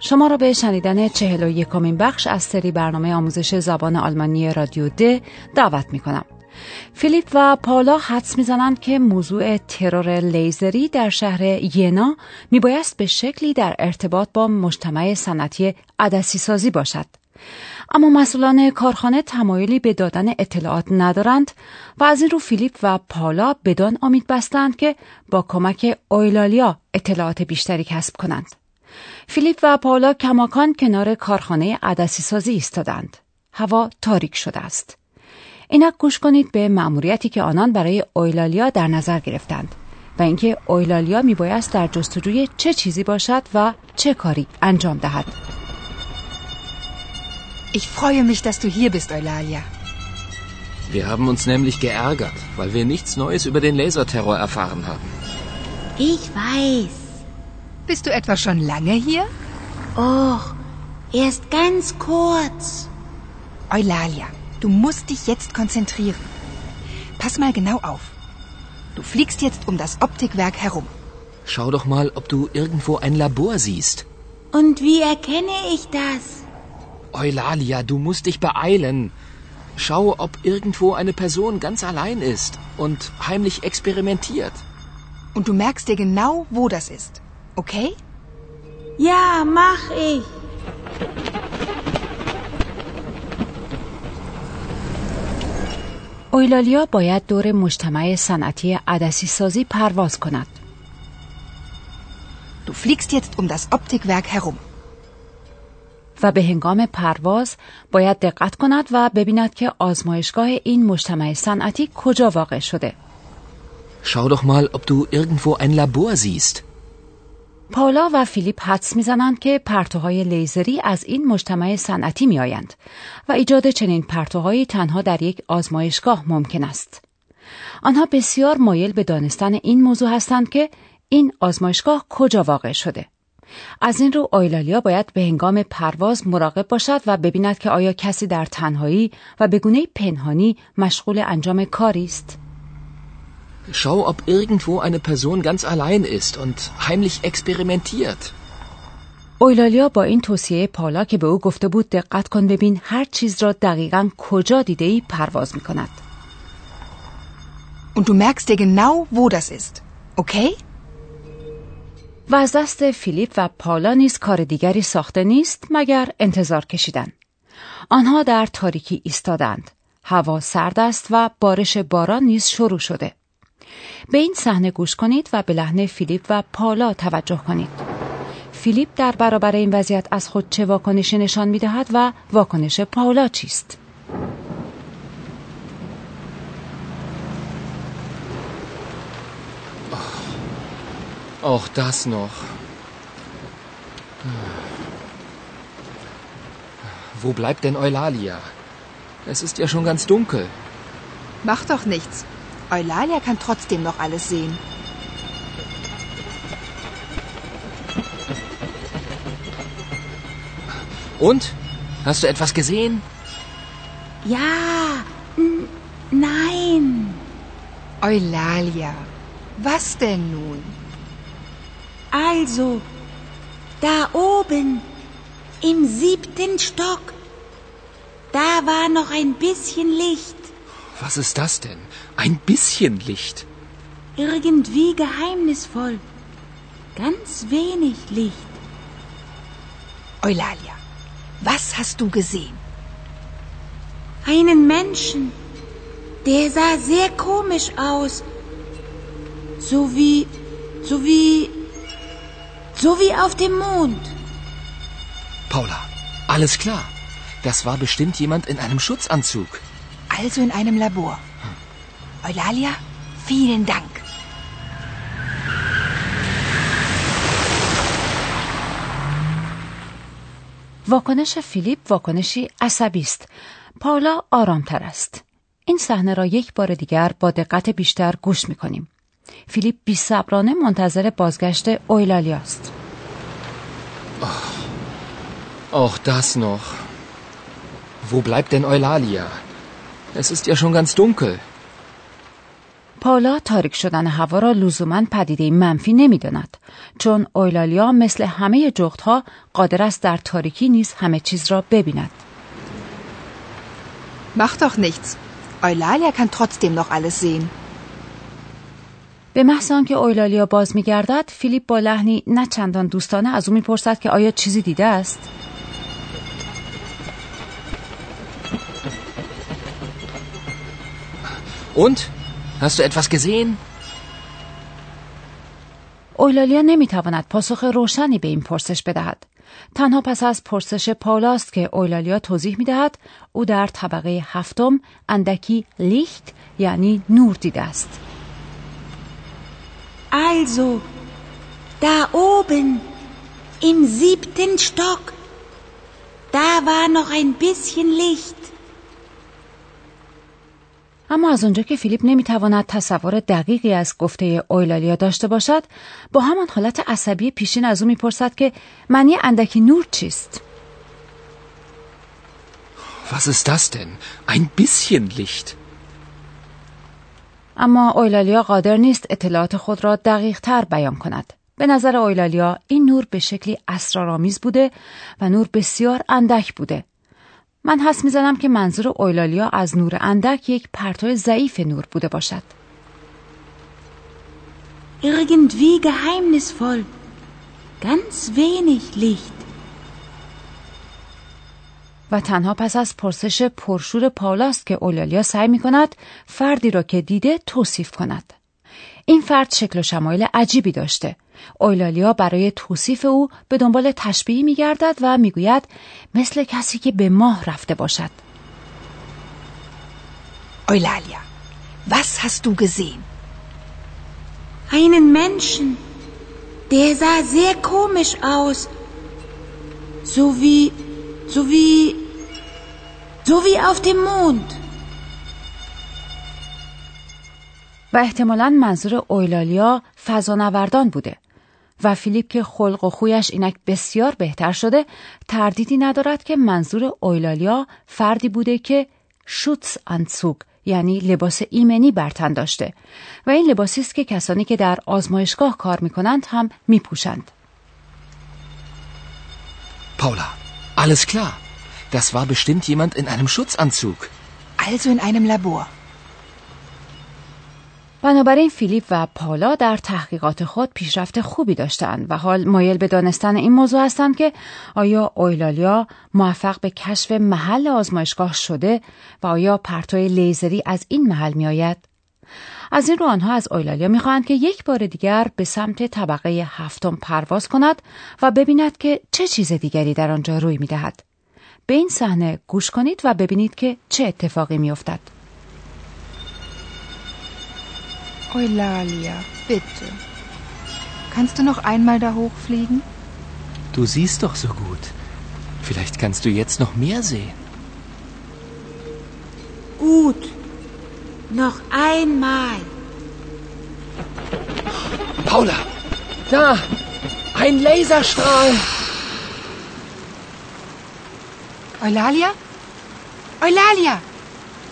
شما را به شنیدن چهل و یکمین بخش از سری برنامه آموزش زبان آلمانی رادیو د دعوت می کنم. فیلیپ و پالا حدس می‌زنند که موضوع ترور لیزری در شهر ینا میبایست به شکلی در ارتباط با مجتمع صنعتی عدسی سازی باشد. اما مسئولان کارخانه تمایلی به دادن اطلاعات ندارند و از این رو فیلیپ و پالا بدان امید بستند که با کمک اویلالیا اطلاعات بیشتری کسب کنند. فیلیپ و پاولا کماکان کنار کارخانه عدسی سازی ایستادند. هوا تاریک شده است. اینک گوش کنید به مأموریتی که آنان برای اویلالیا در نظر گرفتند و اینکه اویلالیا میبایست در جستجوی چه چیزی باشد و چه کاری انجام دهد. Ich freue mich, dass du hier bist, Eulalia. Wir haben uns nämlich geärgert, weil wir nichts Neues über den Laserterror erfahren haben. Ich weiß. Bist du etwa schon lange hier? Och, erst ganz kurz. Eulalia, du musst dich jetzt konzentrieren. Pass mal genau auf. Du fliegst jetzt um das Optikwerk herum. Schau doch mal, ob du irgendwo ein Labor siehst. Und wie erkenne ich das? Eulalia, du musst dich beeilen. Schau, ob irgendwo eine Person ganz allein ist und heimlich experimentiert. Und du merkst dir genau, wo das ist. Okay? Ja, mach ich. اویلالیا باید دور مجتمع صنعتی عدسی سازی پرواز کند. Du fliegst jetzt um das Optikwerk herum. و به هنگام پرواز باید دقت کند و ببیند که آزمایشگاه این مجتمع صنعتی کجا واقع شده. Schau doch mal, ob du irgendwo ein Labor siehst. پاولا و فیلیپ حدس می‌زنند که پرتوهای لیزری از این مجتمع صنعتی میآیند و ایجاد چنین پرتوهایی تنها در یک آزمایشگاه ممکن است. آنها بسیار مایل به دانستن این موضوع هستند که این آزمایشگاه کجا واقع شده. از این رو آیلالیا باید به هنگام پرواز مراقب باشد و ببیند که آیا کسی در تنهایی و به گونه پنهانی مشغول انجام کاری است. Schau, ob irgendwo eine Person ganz allein ist und heimlich experimentiert. اویلالیا با این توصیه پالا که به او گفته بود دقت کن ببین هر چیز را دقیقا کجا دیده ای پرواز می کند. Und du merkst dir genau, wo das ist. Okay? و از دست فیلیپ و پالا نیز کار دیگری ساخته نیست مگر انتظار کشیدن. آنها در تاریکی ایستادند. هوا سرد است و بارش باران نیز شروع شده. به این صحنه گوش کنید و به لحن فیلیپ و پالا توجه کنید. فیلیپ در برابر این وضعیت از خود چه واکنشی نشان می دهد و واکنش پاولا چیست؟ Auch das noch. Wo bleibt denn Eulalia? Es ist ja schon ganz dunkel. Mach doch nichts. Eulalia kann trotzdem noch alles sehen. Und? Hast du etwas gesehen? Ja, nein. Eulalia, was denn nun? Also, da oben, im siebten Stock, da war noch ein bisschen Licht. Was ist das denn? Ein bisschen Licht. Irgendwie geheimnisvoll. Ganz wenig Licht. Eulalia, was hast du gesehen? Einen Menschen. Der sah sehr komisch aus. So wie. so wie. so wie auf dem Mond. Paula, alles klar. Das war bestimmt jemand in einem Schutzanzug. Also in einem Labor. Eulalia, vielen Dank. واکنش فیلیپ واکنشی عصبی است. پاولا آرامتر است. این صحنه را یک بار دیگر با دقت بیشتر گوش می کنیم. فیلیپ بیصبرانه منتظر بازگشت اویلالیا است. Auch das noch. Wo bleibt denn Eulalia? Es ist ja schon ganz dunkel. پاولا تاریک شدن هوا را لزوما پدیده منفی نمی‌داند چون اویلالیا مثل همه جغدها قادر است در تاریکی نیز همه چیز را ببیند. Mach doch nichts. Eulalia kann trotzdem noch alles sehen. به محض آنکه اویلالیا باز میگردد فیلیپ با لحنی نه چندان دوستانه از او می‌پرسد که آیا چیزی دیده است Und? Hast du etwas gesehen? اویلالیا نمی‌تواند پاسخ روشنی به این پرسش بدهد تنها پس از پرسش پاولاست که اویلالیا توضیح می‌دهد او در طبقه هفتم اندکی لیخت یعنی نور دیده است Also, da oben, im siebten Stock, da war noch ein bisschen Licht. اما از آنجا که فیلیپ نمی‌تواند تصور دقیقی از گفته اویلالیا داشته باشد با همان حالت عصبی پیشین از او می‌پرسد که معنی اندکی نور چیست Was ist das denn? Ein bisschen Licht. اما اویلالیا قادر نیست اطلاعات خود را دقیق تر بیان کند به نظر اویلالیا این نور به شکلی اسرارآمیز بوده و نور بسیار اندک بوده من حس می‌زنم که منظور اویلالیا از نور اندک یک پرتو ضعیف نور بوده باشد Irgendwie geheimnisvoll. Ganz wenig Licht. و تنها پس از پرسش پرشور پاولاست که اولالیا سعی می کند فردی را که دیده توصیف کند. این فرد شکل و شمایل عجیبی داشته. اویلالیا برای توصیف او به دنبال تشبیهی می گردد و می گوید مثل کسی که به ماه رفته باشد. Eulalia, was hast du gesehen? Einen Menschen. Der sah sehr komisch aus. So wie. so wie. so wie auf dem Mond. و احتمالا منظور اویلالیا فضانوردان بوده و فیلیپ که خلق و خویش اینک بسیار بهتر شده تردیدی ندارد که منظور اویلالیا فردی بوده که شوتس انسوگ یعنی لباس ایمنی بر تن داشته و این لباسی است که کسانی که در آزمایشگاه کار می کنند هم می پوشند. Paula, alles klar. Das war bestimmt jemand in einem Schutzanzug. Also in einem Labor. بنابراین فیلیپ و پالا در تحقیقات خود پیشرفت خوبی داشتند و حال مایل به دانستن این موضوع هستند که آیا اویلالیا موفق به کشف محل آزمایشگاه شده و آیا پرتوی لیزری از این محل می آید؟ از این رو آنها از اویلالیا می‌خواهند که یک بار دیگر به سمت طبقه هفتم پرواز کند و ببیند که چه چیز دیگری در آنجا روی می‌دهد. به این صحنه گوش کنید و ببینید که چه اتفاقی میافتد. Eulalia, bitte. Kannst du noch einmal da hochfliegen? Du siehst doch so gut. Vielleicht kannst du jetzt noch mehr sehen. Gut. Noch einmal. Paula! Da! Ein Laserstrahl! Eulalia? Eulalia!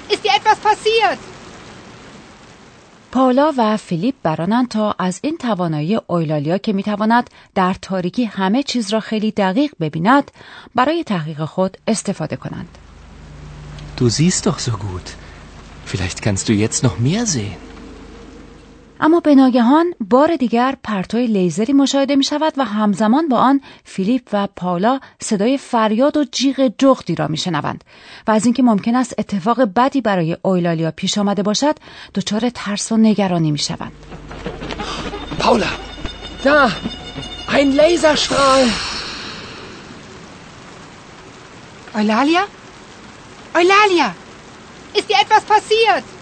Ist dir etwas passiert? پاولا و فیلیپ برانند تا از این توانایی اویلالیا که می‌تواند در تاریکی همه چیز را خیلی دقیق ببیند برای تحقیق خود استفاده کنند. Du siehst doch so gut. Vielleicht kannst du jetzt noch mehr sehen. اما به ناگهان بار دیگر پرتوی لیزری مشاهده می شود و همزمان با آن فیلیپ و پاولا صدای فریاد و جیغ جغدی را می شنوند و از اینکه ممکن است اتفاق بدی برای اویلالیا پیش آمده باشد دچار ترس و نگرانی می شوند. Paula! Da! Ein Laserstrahl! Eulalia? Eulalia! Ist dir etwas passiert?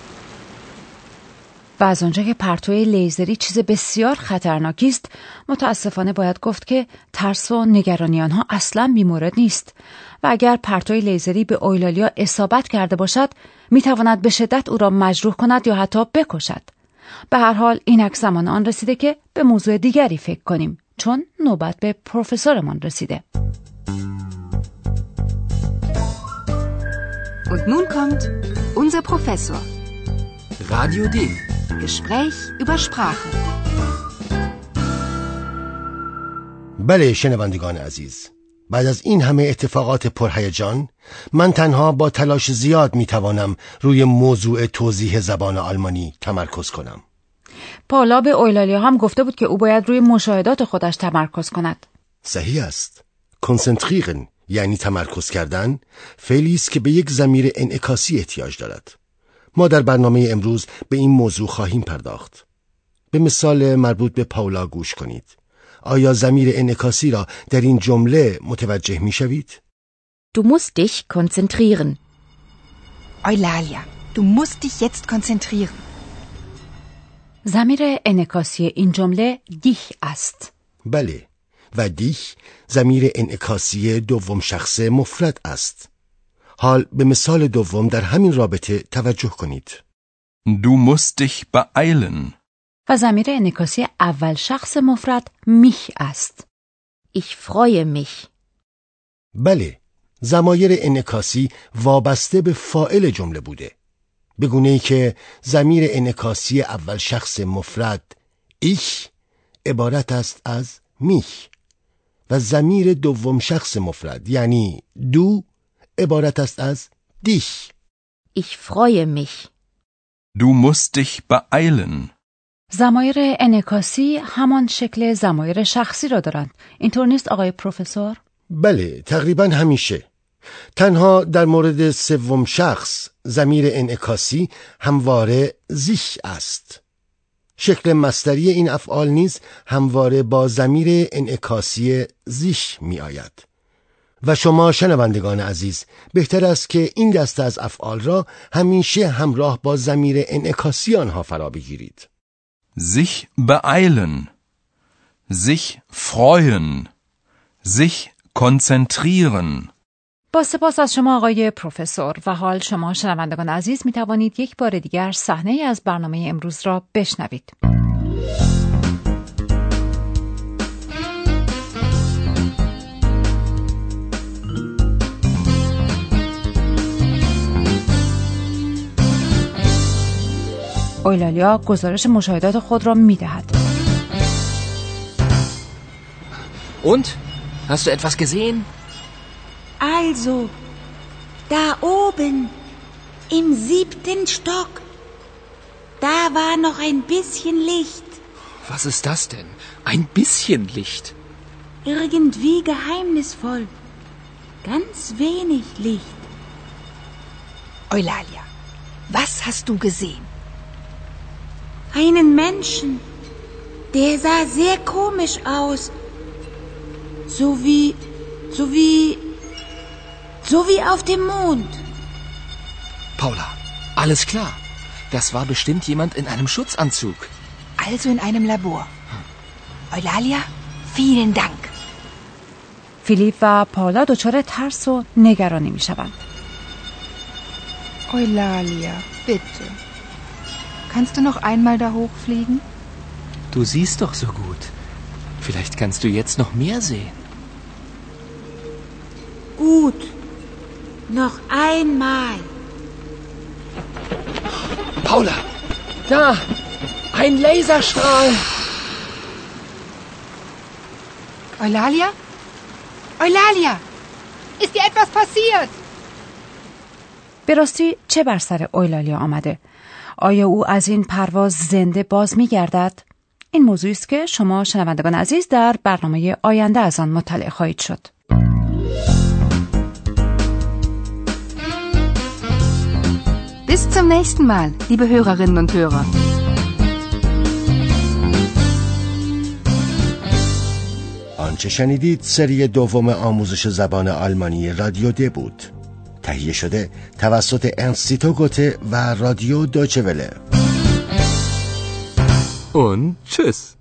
و از آنجا که پرتوی لیزری چیز بسیار خطرناکی است متاسفانه باید گفت که ترس و نگرانی آنها اصلا بیمورد نیست و اگر پرتوی لیزری به اویلالیا اصابت کرده باشد می‌تواند به شدت او را مجروح کند یا حتی بکشد به هر حال اینک زمان آن رسیده که به موضوع دیگری فکر کنیم چون نوبت به پروفسورمان رسیده Und nun kommt unser Professor. Radio D. Gespräch über Sprache. بله شنوندگان عزیز. بعد از این همه اتفاقات پرهیجان من تنها با تلاش زیاد می توانم روی موضوع توضیح زبان آلمانی تمرکز کنم. پالا به اویلالیا هم گفته بود که او باید روی مشاهدات خودش تمرکز کند. صحیح است. کنسنتریرن یعنی تمرکز کردن فعلی است که به یک زمیر انعکاسی احتیاج دارد. ما در برنامه امروز به این موضوع خواهیم پرداخت به مثال مربوط به پاولا گوش کنید آیا زمیر انعکاسی را در این جمله متوجه می شوید؟ Du musst dich konzentrieren. Eulalia, du musst dich jetzt konzentrieren. زمیر انعکاسی این جمله دیش است بله و دیش زمیر انعکاسی دوم شخص مفرد است حال به مثال دوم در همین رابطه توجه کنید Du musst dich beeilen. و زمیر انعکاسی اول شخص مفرد میش است Ich freue mich. بله زمایر انعکاسی وابسته به فائل جمله بوده به گونه ای که زمیر انعکاسی اول شخص مفرد ایش عبارت است از میش و زمیر دوم شخص مفرد یعنی دو عبارت است از دیش. Ich freue mich. Du musst dich beeilen. زمایر انعکاسی همان شکل زمایر شخصی را دارند. اینطور نیست آقای پروفسور؟ بله تقریبا همیشه. تنها در مورد سوم شخص زمیر انعکاسی همواره زیش است. شکل مستری این افعال نیز همواره با زمیر انعکاسی زیش می آید و شما شنوندگان عزیز بهتر است که این دسته از افعال را همیشه همراه با زمیر انعکاسی آنها فرا بگیرید Sich beeilen. Sich freuen. Sich konzentrieren. با سپاس از شما آقای پروفسور و حال شما شنوندگان عزیز می توانید یک بار دیگر صحنه ای از برنامه امروز را بشنوید. اویلالیا گزارش مشاهدات خود را می دهد. Und? Hast du etwas gesehen? Also, da oben, im siebten Stock, da war noch ein bisschen Licht. Was ist das denn? Ein bisschen Licht. Irgendwie geheimnisvoll. Ganz wenig Licht. Eulalia, was hast du gesehen? Einen Menschen. Der sah sehr komisch aus. So wie, so wie, so wie auf dem Mond. Paula, alles klar. Das war bestimmt jemand in einem Schutzanzug. Also in einem Labor. Eulalia, vielen Dank. فیلیپ و پاولا دچار ترس و نگرانی می شوند. Eulalia, bitte. Kannst du noch einmal da hochfliegen? Du siehst doch so gut. Vielleicht kannst du jetzt noch mehr sehen. Gut. Noch einmal. Paula! Da! Ein Laserstrahl! Eulalia? Eulalia! Ist dir etwas passiert? به راستی چه بر سر اویلالیا آمده؟ آیا او از این پرواز زنده باز می گردد؟ این موضوعی است که شما شنوندگان عزیز در برنامه آینده از آن مطلع خواهید شد. Bis zum nächsten Mal, liebe Hörerinnen und Hörer. آنچه شنیدید سری دوم آموزش زبان آلمانی رادیو د بود تهیه شده توسط انسیتو گوته و رادیو دوچوله اون چس